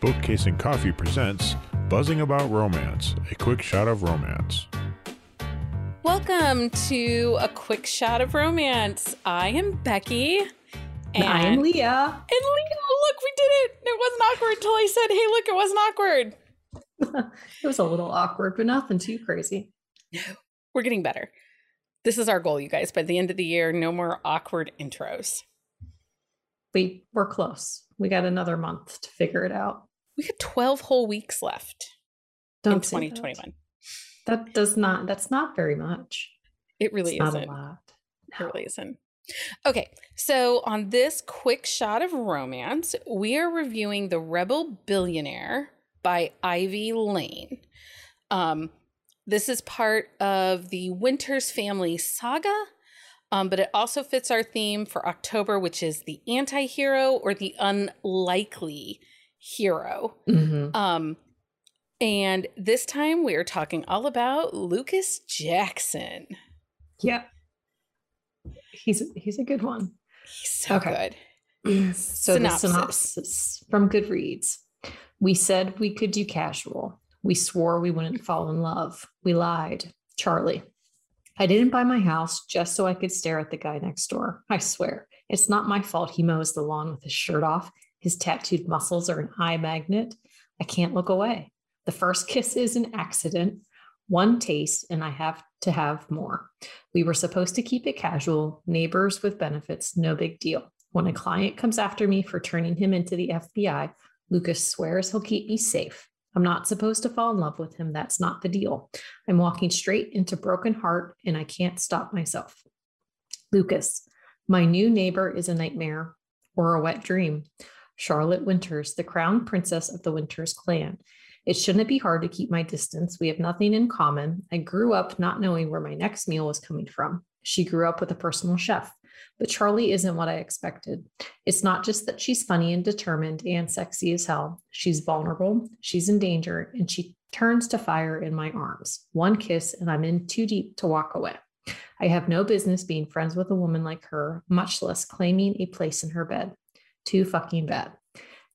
Bookcase and Coffee presents Buzzing About Romance, a quick shot of romance. Welcome to a quick shot of romance. I am Becky. And, I am Leah. And Leah, look, we did it. It wasn't awkward until I said, hey, look, it wasn't awkward. it was a little awkward, but nothing too crazy. No, we're getting better. This is our goal, you guys. By the end of the year, no more awkward intros. We we're close. We got another month to figure it out. We got 12 whole weeks left Don't in 2021. That. that. does not that's not very much. It really it's isn't. Not a lot. No. It really isn't. Okay, so on this quick shot of romance, we are reviewing The Rebel Billionaire by Ivy Layne. Um, this is part of the Winters family saga, um, but it also fits our theme for October, which is the anti hero or the unlikely hero. Mm-hmm. Um, and this time we are talking all about Lucas Jackson. Yeah. He's he's a good one. He's so okay. good. so synopsis. the synopsis from Goodreads. We said we could do casual. We swore we wouldn't fall in love. We lied. Charlie. I didn't buy my house just so I could stare at the guy next door. I swear. It's not my fault he mows the lawn with his shirt off. His tattooed muscles are an eye magnet. I can't look away. The first kiss is an accident, one taste, and I have to have more. We were supposed to keep it casual, neighbors with benefits, no big deal. When a client comes after me for turning him into the FBI, Lucas swears he'll keep me safe. I'm not supposed to fall in love with him. That's not the deal. I'm walking straight into broken heart and I can't stop myself. Lucas, my new neighbor is a nightmare or a wet dream. Charlotte Winters, the crown princess of the Winters clan. It shouldn't be hard to keep my distance. We have nothing in common. I grew up not knowing where my next meal was coming from. She grew up with a personal chef. But Charlie isn't what I expected. It's not just that she's funny and determined and sexy as hell. She's vulnerable, she's in danger, and she turns to fire in my arms. One kiss, and I'm in too deep to walk away. I have no business being friends with a woman like her, much less claiming a place in her bed. Too fucking bad.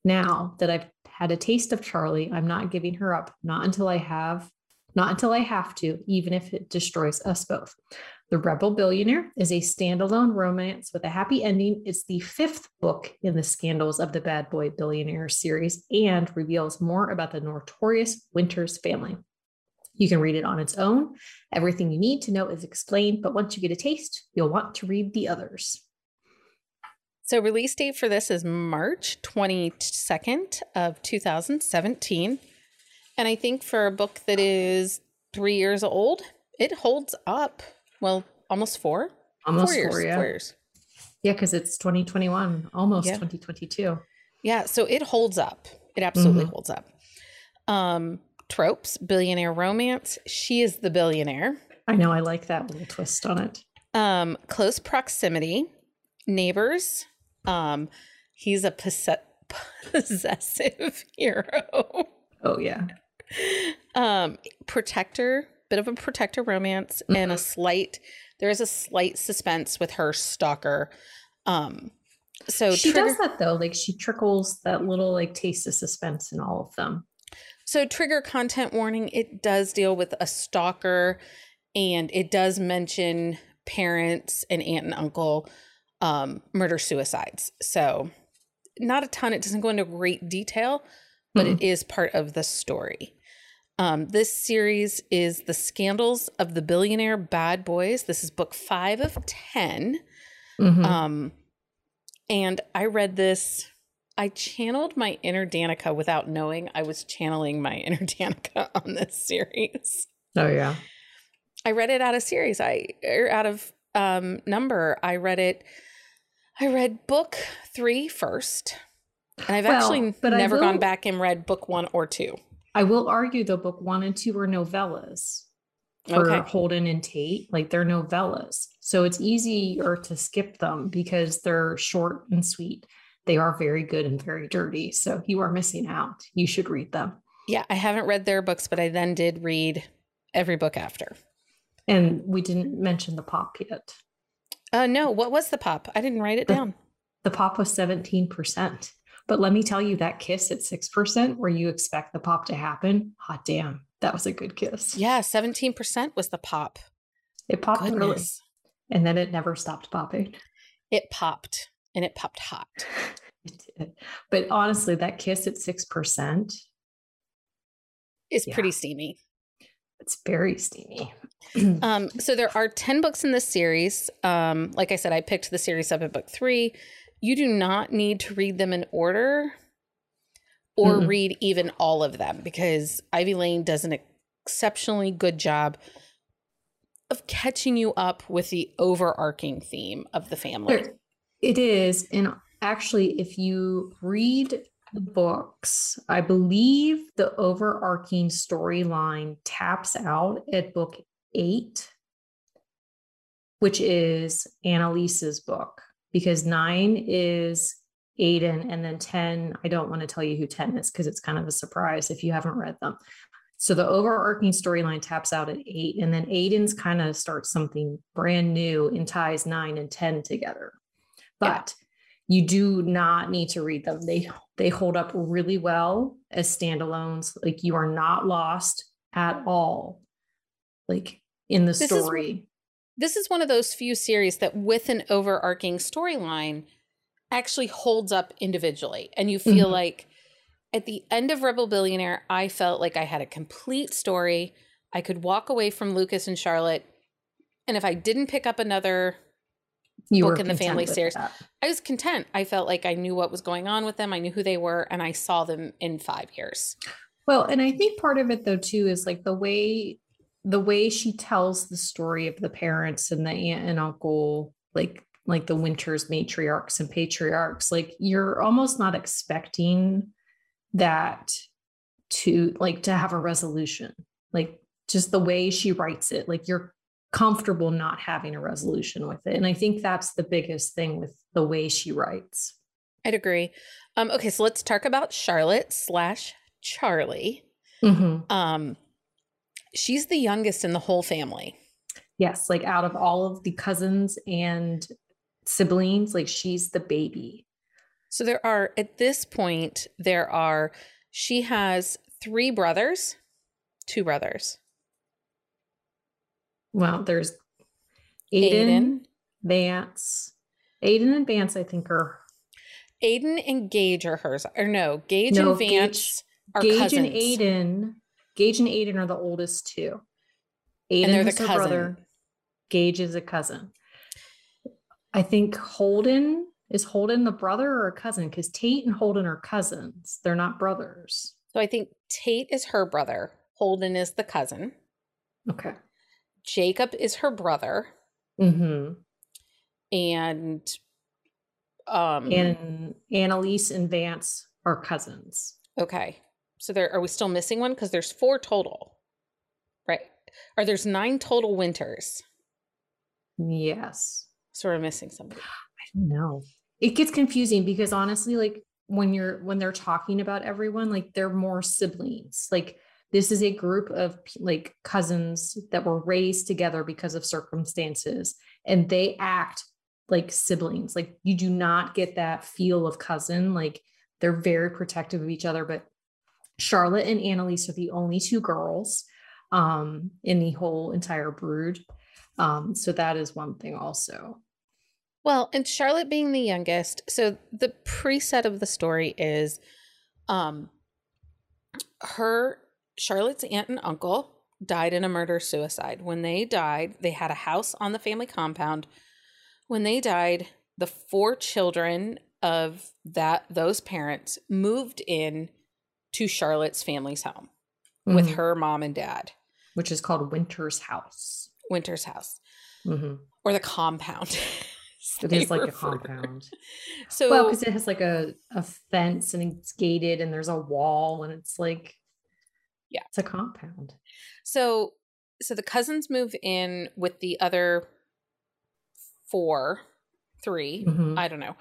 Now that I've had a taste of Charlie, I'm not giving her up, not until I have, not until I have to, even if it destroys us both. The Rebel Billionaire is a standalone romance with a happy ending. It's the fifth book in the Scandals of the Bad Boy Billionaire series and reveals more about the notorious Winters family. You can read it on its own. Everything you need to know is explained, but once you get a taste, you'll want to read the others. So release date for this is March 22nd of 2017. And I think for a book that is 3 years old, it holds up well, almost four. Almost four years. Four, yeah. Years. Yeah, because it's 2021, almost yeah. 2022. Yeah, so it holds up. It absolutely mm-hmm. holds up. Um, tropes, billionaire romance. She is the billionaire. I know. I like that little twist on it. Um, close proximity, neighbors. Um, he's a possessive hero. Oh yeah. Um, protector bit of a protector romance mm-hmm. and a slight there is a slight suspense with her stalker. Um so she trigger, does that though, like she trickles that little like taste of suspense in all of them. So trigger content warning, it does deal with a stalker and it does mention parents and aunt and uncle um, murder suicides. So not a ton. It doesn't go into great detail, but mm-hmm. it is part of the story. Um, this series is The Scandals of the Billionaire Bad Boys. This is book five of 10. Mm-hmm. Um, and I read this. I channeled my inner Danica without knowing I was channeling my inner Danica on this series. Oh, yeah. I read it out of series. I or er, out of um, number. I read it. I read book three first, and I've well, actually never will, gone back and read book one or two. I will argue though, book one and two are novellas for okay. Holden and Tate. Like they're novellas. So it's easier to skip them because they're short and sweet. They are very good and very dirty. So you are missing out. You should read them. Yeah, I haven't read their books, but I then did read every book after. And we didn't mention the pop yet. Uh no, what was the pop? I didn't write it the, down. The pop was 17%. But let me tell you, that kiss at 6%, where you expect the pop to happen, hot damn, that was a good kiss. Yeah, 17% was the pop. It popped Goodness. early. And then it never stopped popping. It popped and it popped hot. it did. But honestly, that kiss at 6% is yeah. pretty steamy. It's very steamy. um, so there are 10 books in this series. Um, like I said, I picked the series up at book three. You do not need to read them in order or mm read even all of them because Ivy Layne does an exceptionally good job of catching you up with the overarching theme of the family. It is. And actually, if you read the books, I believe the overarching storyline taps out at book eight, which is Annalise's book, because nine is Aiden, and then 10, I don't want to tell you who 10 is because it's kind of a surprise if you haven't read them. So the overarching storyline taps out at eight, and then Aiden's kind of starts something brand new and ties nine and 10 together. But. You do not need to read them. They they hold up really well as standalones. Like you are not lost at all. Like in the this story. Is, this is one of those few series that with an overarching storyline actually holds up individually. And you feel mm-hmm. like at the end of Rebel Billionaire, I felt like I had a complete story. I could walk away from Lucas and Charlotte. And if I didn't pick up another you book in the family series, that. I was content. I felt like I knew what was going on with them. I knew who they were, and I saw them in five years. Well, and I think part of it though too is like the way the way she tells the story of the parents and the aunt and uncle, like like the Winters matriarchs and patriarchs, like you're almost not expecting that to like to have a resolution. Like just the way she writes it, like you're comfortable not having a resolution with it. And I think that's the biggest thing with the way she writes. I'd agree. Um, okay, so let's talk about Charlotte slash Charlie. Mm-hmm. Um, she's the youngest in the whole family. Yes, like out of all of the cousins and siblings, like she's the baby. So there are, at this point, there are, she has three brothers, two brothers. Well, there's Aiden, Aiden, Vance. Aiden and Vance, I think, are. Aiden and Gage are hers. Or no, Gage no, and Vance Gage, are Gage cousins. and Aiden. Gage and Aiden are the oldest two. Aiden and they're the cousin. brother. Gage is a cousin. I think Holden is Holden the brother or a cousin? Because Tate and Holden are cousins. They're not brothers. So I think Tate is her brother. Holden is the cousin. Okay. Jacob is her brother. Mm-hmm. And um and Annalise and Vance are cousins. Okay. So there are we still missing one? Because there's four total. Right. Or there's nine total winters. Yes. So we're missing somebody. I don't know. It gets confusing because honestly, like when you're when they're talking about everyone, like they're more siblings. Like this is a group of like cousins that were raised together because of circumstances and they act like siblings. Like you do not get that feel of cousin. Like they're very protective of each other. But Charlotte and Annalise are the only two girls um, in the whole entire brood. Um, so that is one thing also. Well, and Charlotte being the youngest, so the preset of the story is um her Charlotte's aunt and uncle died in a murder suicide. When they died, they had a house on the family compound. When they died, the four children of that those parents moved in to Charlotte's family's home mm-hmm. with her mom and dad, which is called Winter's house. Winter's house. Mm-hmm. Or the compound. it is like a compound. So well, because it has like a, a fence and it's gated and there's a wall and it's like yeah. It's a compound. So so the cousins move in with the other four, 3 mm-hmm. I don't know.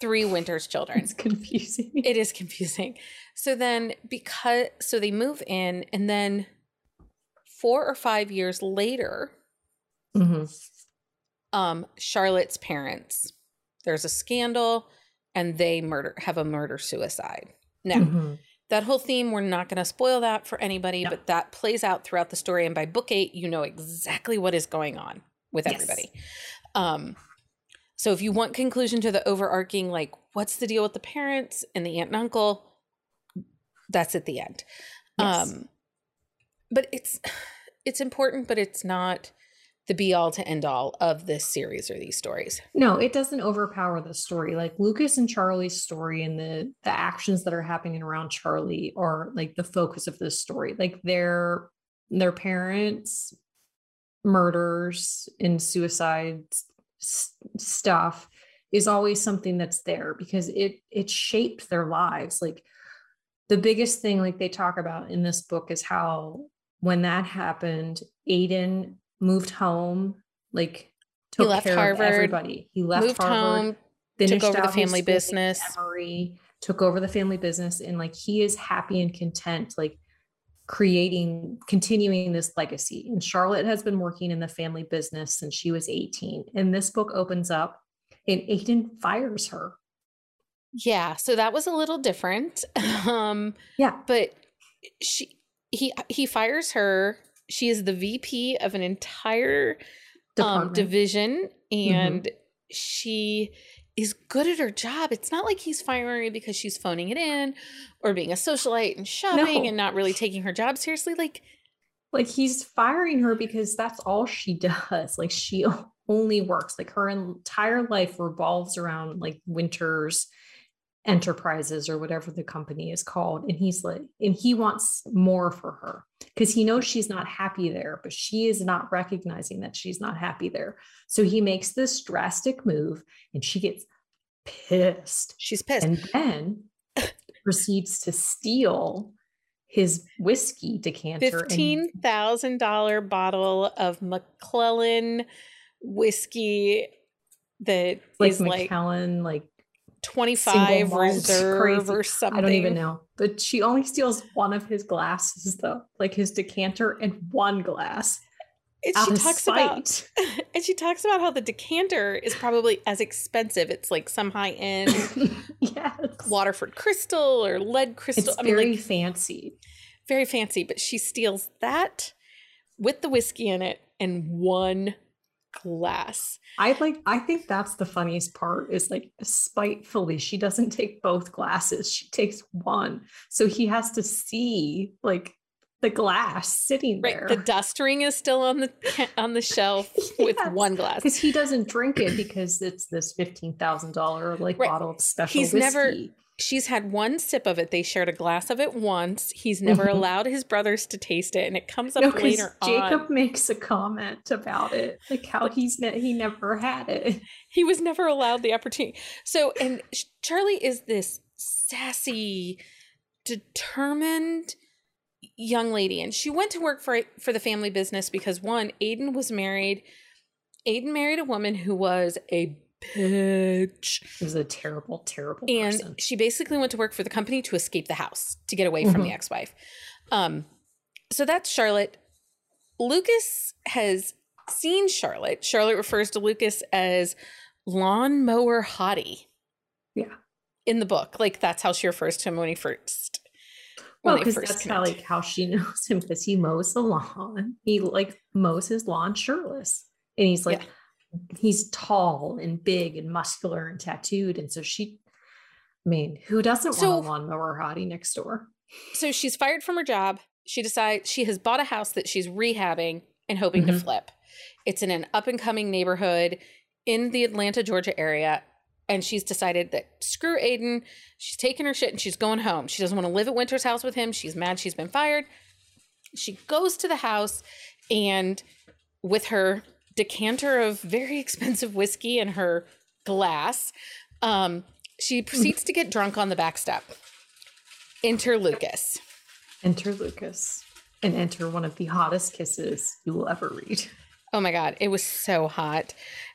Three Winters children. It's confusing. It is confusing. So then because so they move in and then 4 or 5 years later mm-hmm. um Charlotte's parents there's a scandal and they murder have a murder suicide. Now, mm-hmm. That whole theme, we're not going to spoil that for anybody, no. but that plays out throughout the story. And by book eight, you know exactly what is going on with yes. everybody. Um, so if you want conclusion to the overarching, like what's the deal with the parents and the aunt and uncle, that's at the end. Yes. Um, but it's it's important, but it's not the be all to end all of this series or these stories. No, it doesn't overpower the story. Like Lucas and Charlie's story and the the actions that are happening around Charlie are like the focus of this story. Like their their parents murders and suicides stuff is always something that's there because it it shaped their lives like the biggest thing like they talk about in this book is how when that happened aiden moved home like took he left care harvard, of everybody. He left moved harvard home, took over the family business. Emory, took over the family business and like he is happy and content like creating continuing this legacy. And charlotte has been working in the family business since she was 18 and this book opens up and aiden fires her. Yeah so that was a little different. Um yeah. but she he he fires her she is the vp of an entire um, division and mm-hmm. she is good at her job. It's not like he's firing her because she's phoning it in or being a socialite and shoving no. and not really taking her job seriously. Like, like he's firing her because that's all she does. Like she only works. Like her entire life revolves around like Winters Enterprises or whatever the company is called. And he's like, and he wants more for her because he knows she's not happy there, but she is not recognizing that she's not happy there. So he makes this drastic move and she gets pissed. She's pissed. And then proceeds to steal his whiskey decanter. $15,000 bottle of McClellan whiskey that like is Macallan, like 25 reserve crazy. or something. I don't even know. But she only steals one of his glasses though, like his decanter and one glass. And she talks spite. about and she talks about how the decanter is probably as expensive. It's like some high end yes. Waterford crystal or lead crystal. It's I very mean, like, fancy. Very fancy, but she steals that with the whiskey in it and one glass. I like I think that's the funniest part is like spitefully she doesn't take both glasses. She takes one. So he has to see like the glass sitting right. there. The dust ring is still on the on the shelf yes. with one glass because he doesn't drink it because it's this fifteen thousand dollar like right. bottle of special. He's whiskey. never she's had one sip of it. They shared a glass of it once. He's never mm-hmm. allowed his brothers to taste it, and it comes up no, later Jacob on. makes a comment about it, like how he's ne- he never had it. He was never allowed the opportunity. So, and Charlie is this sassy, determined young lady, and she went to work for for the family business because one, Aiden was married. Aiden married a woman who was a bitch. She was a terrible, terrible and person. she basically went to work for the company to escape the house, to get away mm-hmm. from the mm-hmm. ex-wife. Um, so that's Charlotte. Lucas has seen Charlotte. Charlotte refers to Lucas as lawnmower hottie. Yeah. In the book. Like that's how she refers to him when he first well, because that's how like how she knows him because he mows the lawn. He like mows his lawn shirtless. And he's like yeah he's tall and big and muscular and tattooed. And so she, I mean, who doesn't so, want a lawnmower hottie next door? So she's fired from her job. She decides she has bought a house that she's rehabbing and hoping mm-hmm. to flip. It's in an up and coming neighborhood in the Atlanta, Georgia area. And she's decided that screw Aiden. She's taking her shit and she's going home. She doesn't want to live at Winter's house with him. She's mad she's been fired. She goes to the house and with her decanter of very expensive whiskey in her glass. Um, she proceeds to get drunk on the back step. Enter Lucas. Enter Lucas. And enter one of the hottest kisses you will ever read. Oh my God. It was so hot.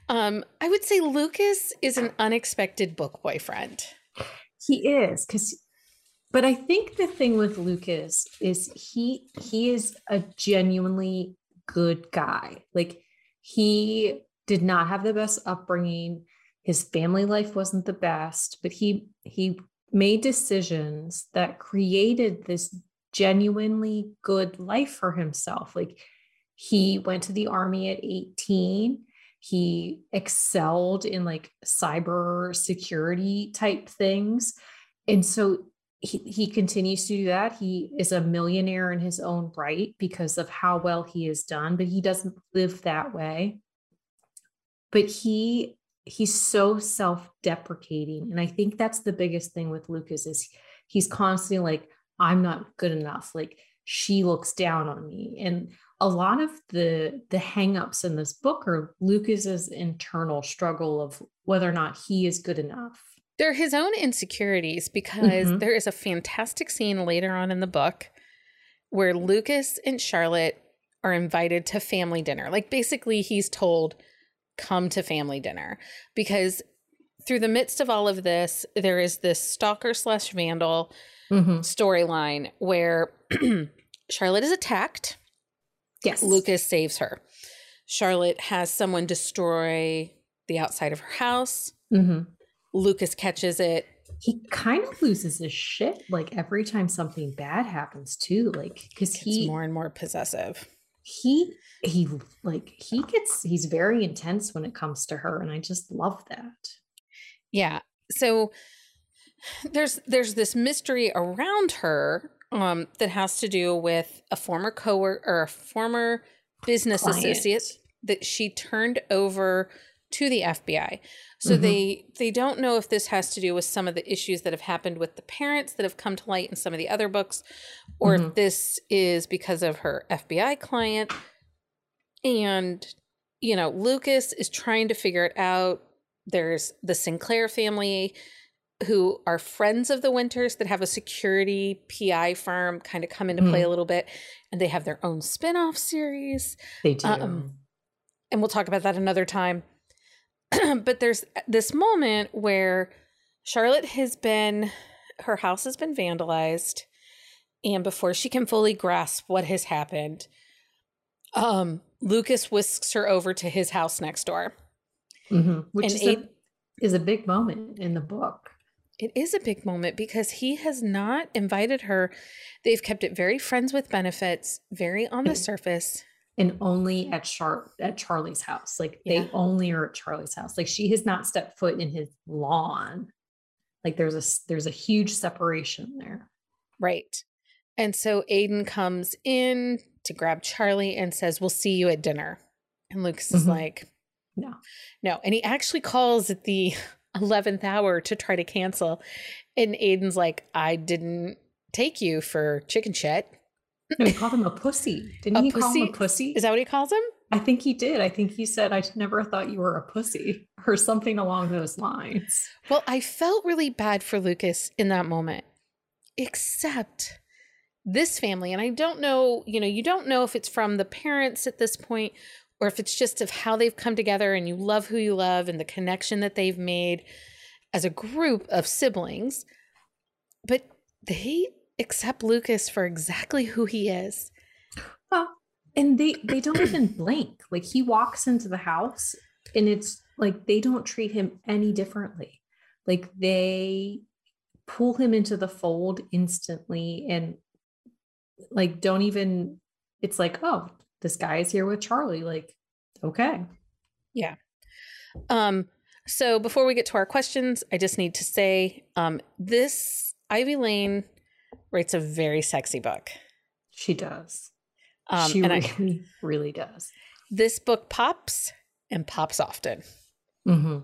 Um, I would say Lucas is an unexpected book boyfriend. He is, because but I think the thing with Lucas is he he is a genuinely good guy. Like he did not have the best upbringing. his family life wasn't the best, but he he made decisions that created this genuinely good life for himself. Like he went to the army at 18. He excelled in like cyber security type things. And so he, he continues to do that. He is a millionaire in his own right because of how well he has done, but he doesn't live that way. But he he's so self-deprecating. And I think that's the biggest thing with Lucas is he's constantly like, I'm not good enough. Like she looks down on me. And a lot of the the hangups in this book are Lucas's internal struggle of whether or not he is good enough they're his own insecurities because mm-hmm. there is a fantastic scene later on in the book where Lucas and Charlotte are invited to family dinner. Like basically he's told come to family dinner because through the midst of all of this there is this stalker slash vandal mm-hmm. storyline where Charlotte is attacked. Yes. Lucas saves her. Charlotte has someone destroy the outside of her house. Mm-hmm. Lucas catches it. He kind of loses his shit like every time something bad happens too. Like because he more and more possessive. He he like he gets he's very intense when it comes to her, and I just love that. Yeah. So there's there's this mystery around her um, that has to do with a former coworker or a former business Client. associate that she turned over to the FBI. So mm-hmm. they they don't know if this has to do with some of the issues that have happened with the parents that have come to light in some of the other books or mm-hmm. if this is because of her FBI client. And you know, Lucas is trying to figure it out. There's the Sinclair family who are friends of the Winters that have a security PI firm kind of come into mm. play a little bit and they have their own spin-off series. They do. Um, and we'll talk about that another time. but there's this moment where Charlotte has been, her house has been vandalized. And before she can fully grasp what has happened, um, Lucas whisks her over to his house next door. Mm-hmm. Which and is, a, is a big moment in the book. It is a big moment because he has not invited her. They've kept it very friends with benefits, very on the surface and only at Char at Charlie's house. Like yeah. they only are at Charlie's house. Like she has not stepped foot in his lawn. Like there's a there's a huge separation there. Right. And so Aiden comes in to grab Charlie and says, "We'll see you at dinner." And Lucas mm-hmm. is like, "No, no." And he actually calls at the eleventh hour to try to cancel. And Aiden's like, "I didn't take you for chicken shit." No, he called him a pussy. Didn't a he pussy? call him a pussy? Is that what he calls him? I think he did. I think he said, I never thought you were a pussy or something along those lines. Well, I felt really bad for Lucas in that moment, except this family. And I don't know, you know, you don't know if it's from the parents at this point or if it's just of how they've come together and you love who you love and the connection that they've made as a group of siblings. But they accept Lucas for exactly who he is. Well, and they they don't even blink. Like he walks into the house and it's like they don't treat him any differently. Like they pull him into the fold instantly and like don't even it's like, "Oh, this guy is here with Charlie." Like, okay. Yeah. Um so before we get to our questions, I just need to say um this Ivy Layne writes a very sexy book. She does. Um, she really, I, really does. This book pops and pops often. Mm-hmm.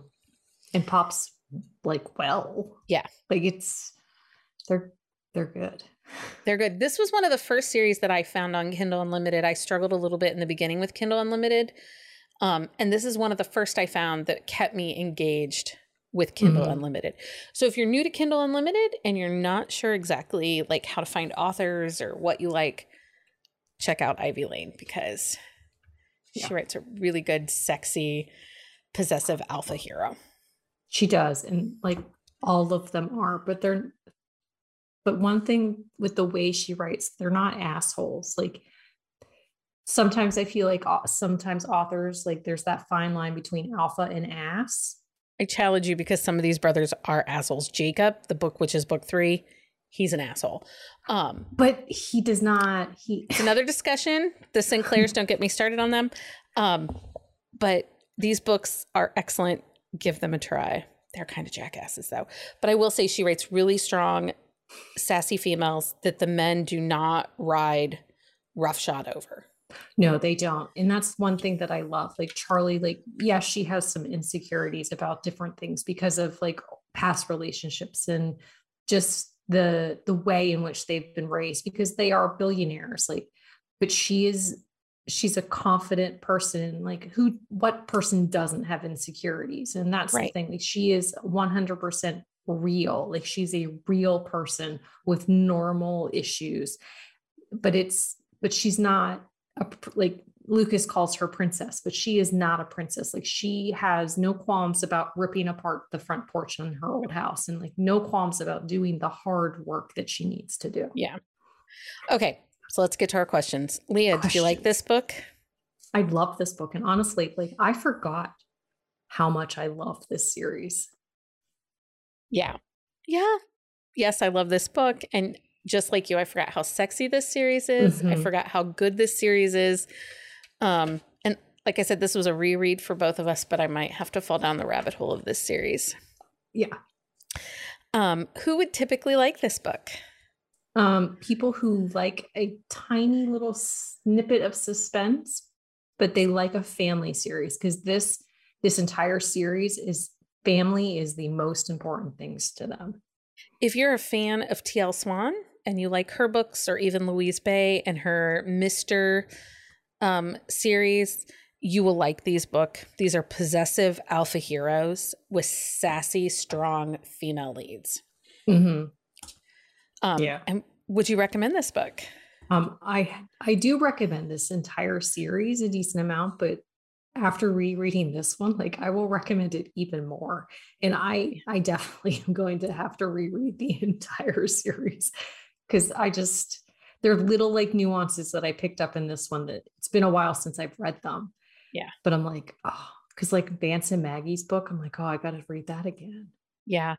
And pops like well. Yeah. Like it's they're they're good. They're good. This was one of the first series that I found on Kindle Unlimited. I struggled a little bit in the beginning with Kindle Unlimited. Um, and this is one of the first I found that kept me engaged with Kindle mm-hmm. Unlimited. So if you're new to Kindle Unlimited and you're not sure exactly like how to find authors or what you like, check out Ivy Layne because yeah. she writes a really good, sexy, possessive alpha hero. She does, and like all of them are, but they're but one thing with the way she writes, they're not assholes. Like sometimes I feel like sometimes authors like there's that fine line between alpha and ass I challenge you because some of these brothers are assholes. Jacob, the book, which is book three, he's an asshole. Um, but he does not. He. It's another discussion. The Sinclairs don't get me started on them. Um, but these books are excellent. Give them a try. They're kind of jackasses though. But I will say she writes really strong, sassy females that the men do not ride roughshod over. No, they don't. And that's one thing that I love. Like Charlie, like, yes, she has some insecurities about different things because of like past relationships and just the the way in which they've been raised because they are billionaires. Like, but she is she's a confident person. Like who what person doesn't have insecurities? And that's right. the thing. Like she is 100% real. Like she's a real person with normal issues. But it's but she's not a, like Lucas calls her princess, but she is not a princess. Like she has no qualms about ripping apart the front porch in her old house and like no qualms about doing the hard work that she needs to do. Yeah. Okay. So let's get to our questions. Leah, questions. did you like this book? I love this book. And honestly, like I forgot how much I love this series. Yeah. Yeah. Yes, I love this book. And just like you, I forgot how sexy this series is. Mm-hmm. I forgot how good this series is. Um, and like I said, this was a reread for both of us, but I might have to fall down the rabbit hole of this series. Yeah. Um, who would typically like this book? Um, people who like a tiny little snippet of suspense, but they like a family series because this this entire series is family is the most important things to them. If you're a fan of T.L. Swan, and you like her books or even Louise Bay and her Mister um, series, you will like these book. These are possessive alpha heroes with sassy, strong female leads. Mm-hmm. Um, yeah. And would you recommend this book? Um, I I do recommend this entire series a decent amount, but after rereading this one, like I will recommend it even more. And I I definitely am going to have to reread the entire series because I just there are little like nuances that I picked up in this one that it's been a while since I've read them. Yeah. But I'm like, oh, because like Vance and Maggie's book, I'm like, oh, I got to read that again. Yeah.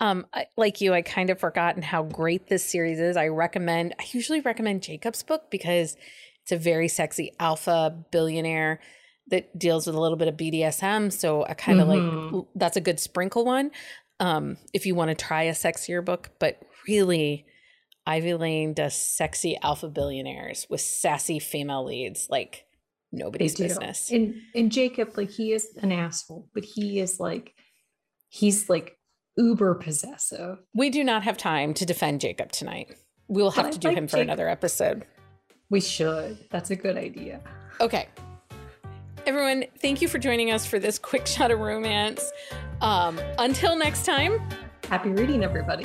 Um, I, like you, I kind of forgotten how great this series is. I recommend, I usually recommend Jacob's book because it's a very sexy alpha billionaire that deals with a little bit of BDSM. So I kind of mm-hmm. like, that's a good sprinkle one. Um, if you want to try a sexier book, but really, Ivy Layne does sexy alpha billionaires with sassy female leads like nobody's business. And and Jacob, like he is an asshole, but he is like he's like uber possessive. We do not have time to defend Jacob tonight. We will have but to do like him for Jacob. another episode. We should. That's a good idea. Okay. Everyone, thank you for joining us for this quick shot of romance. Um, until next time, happy reading, everybody.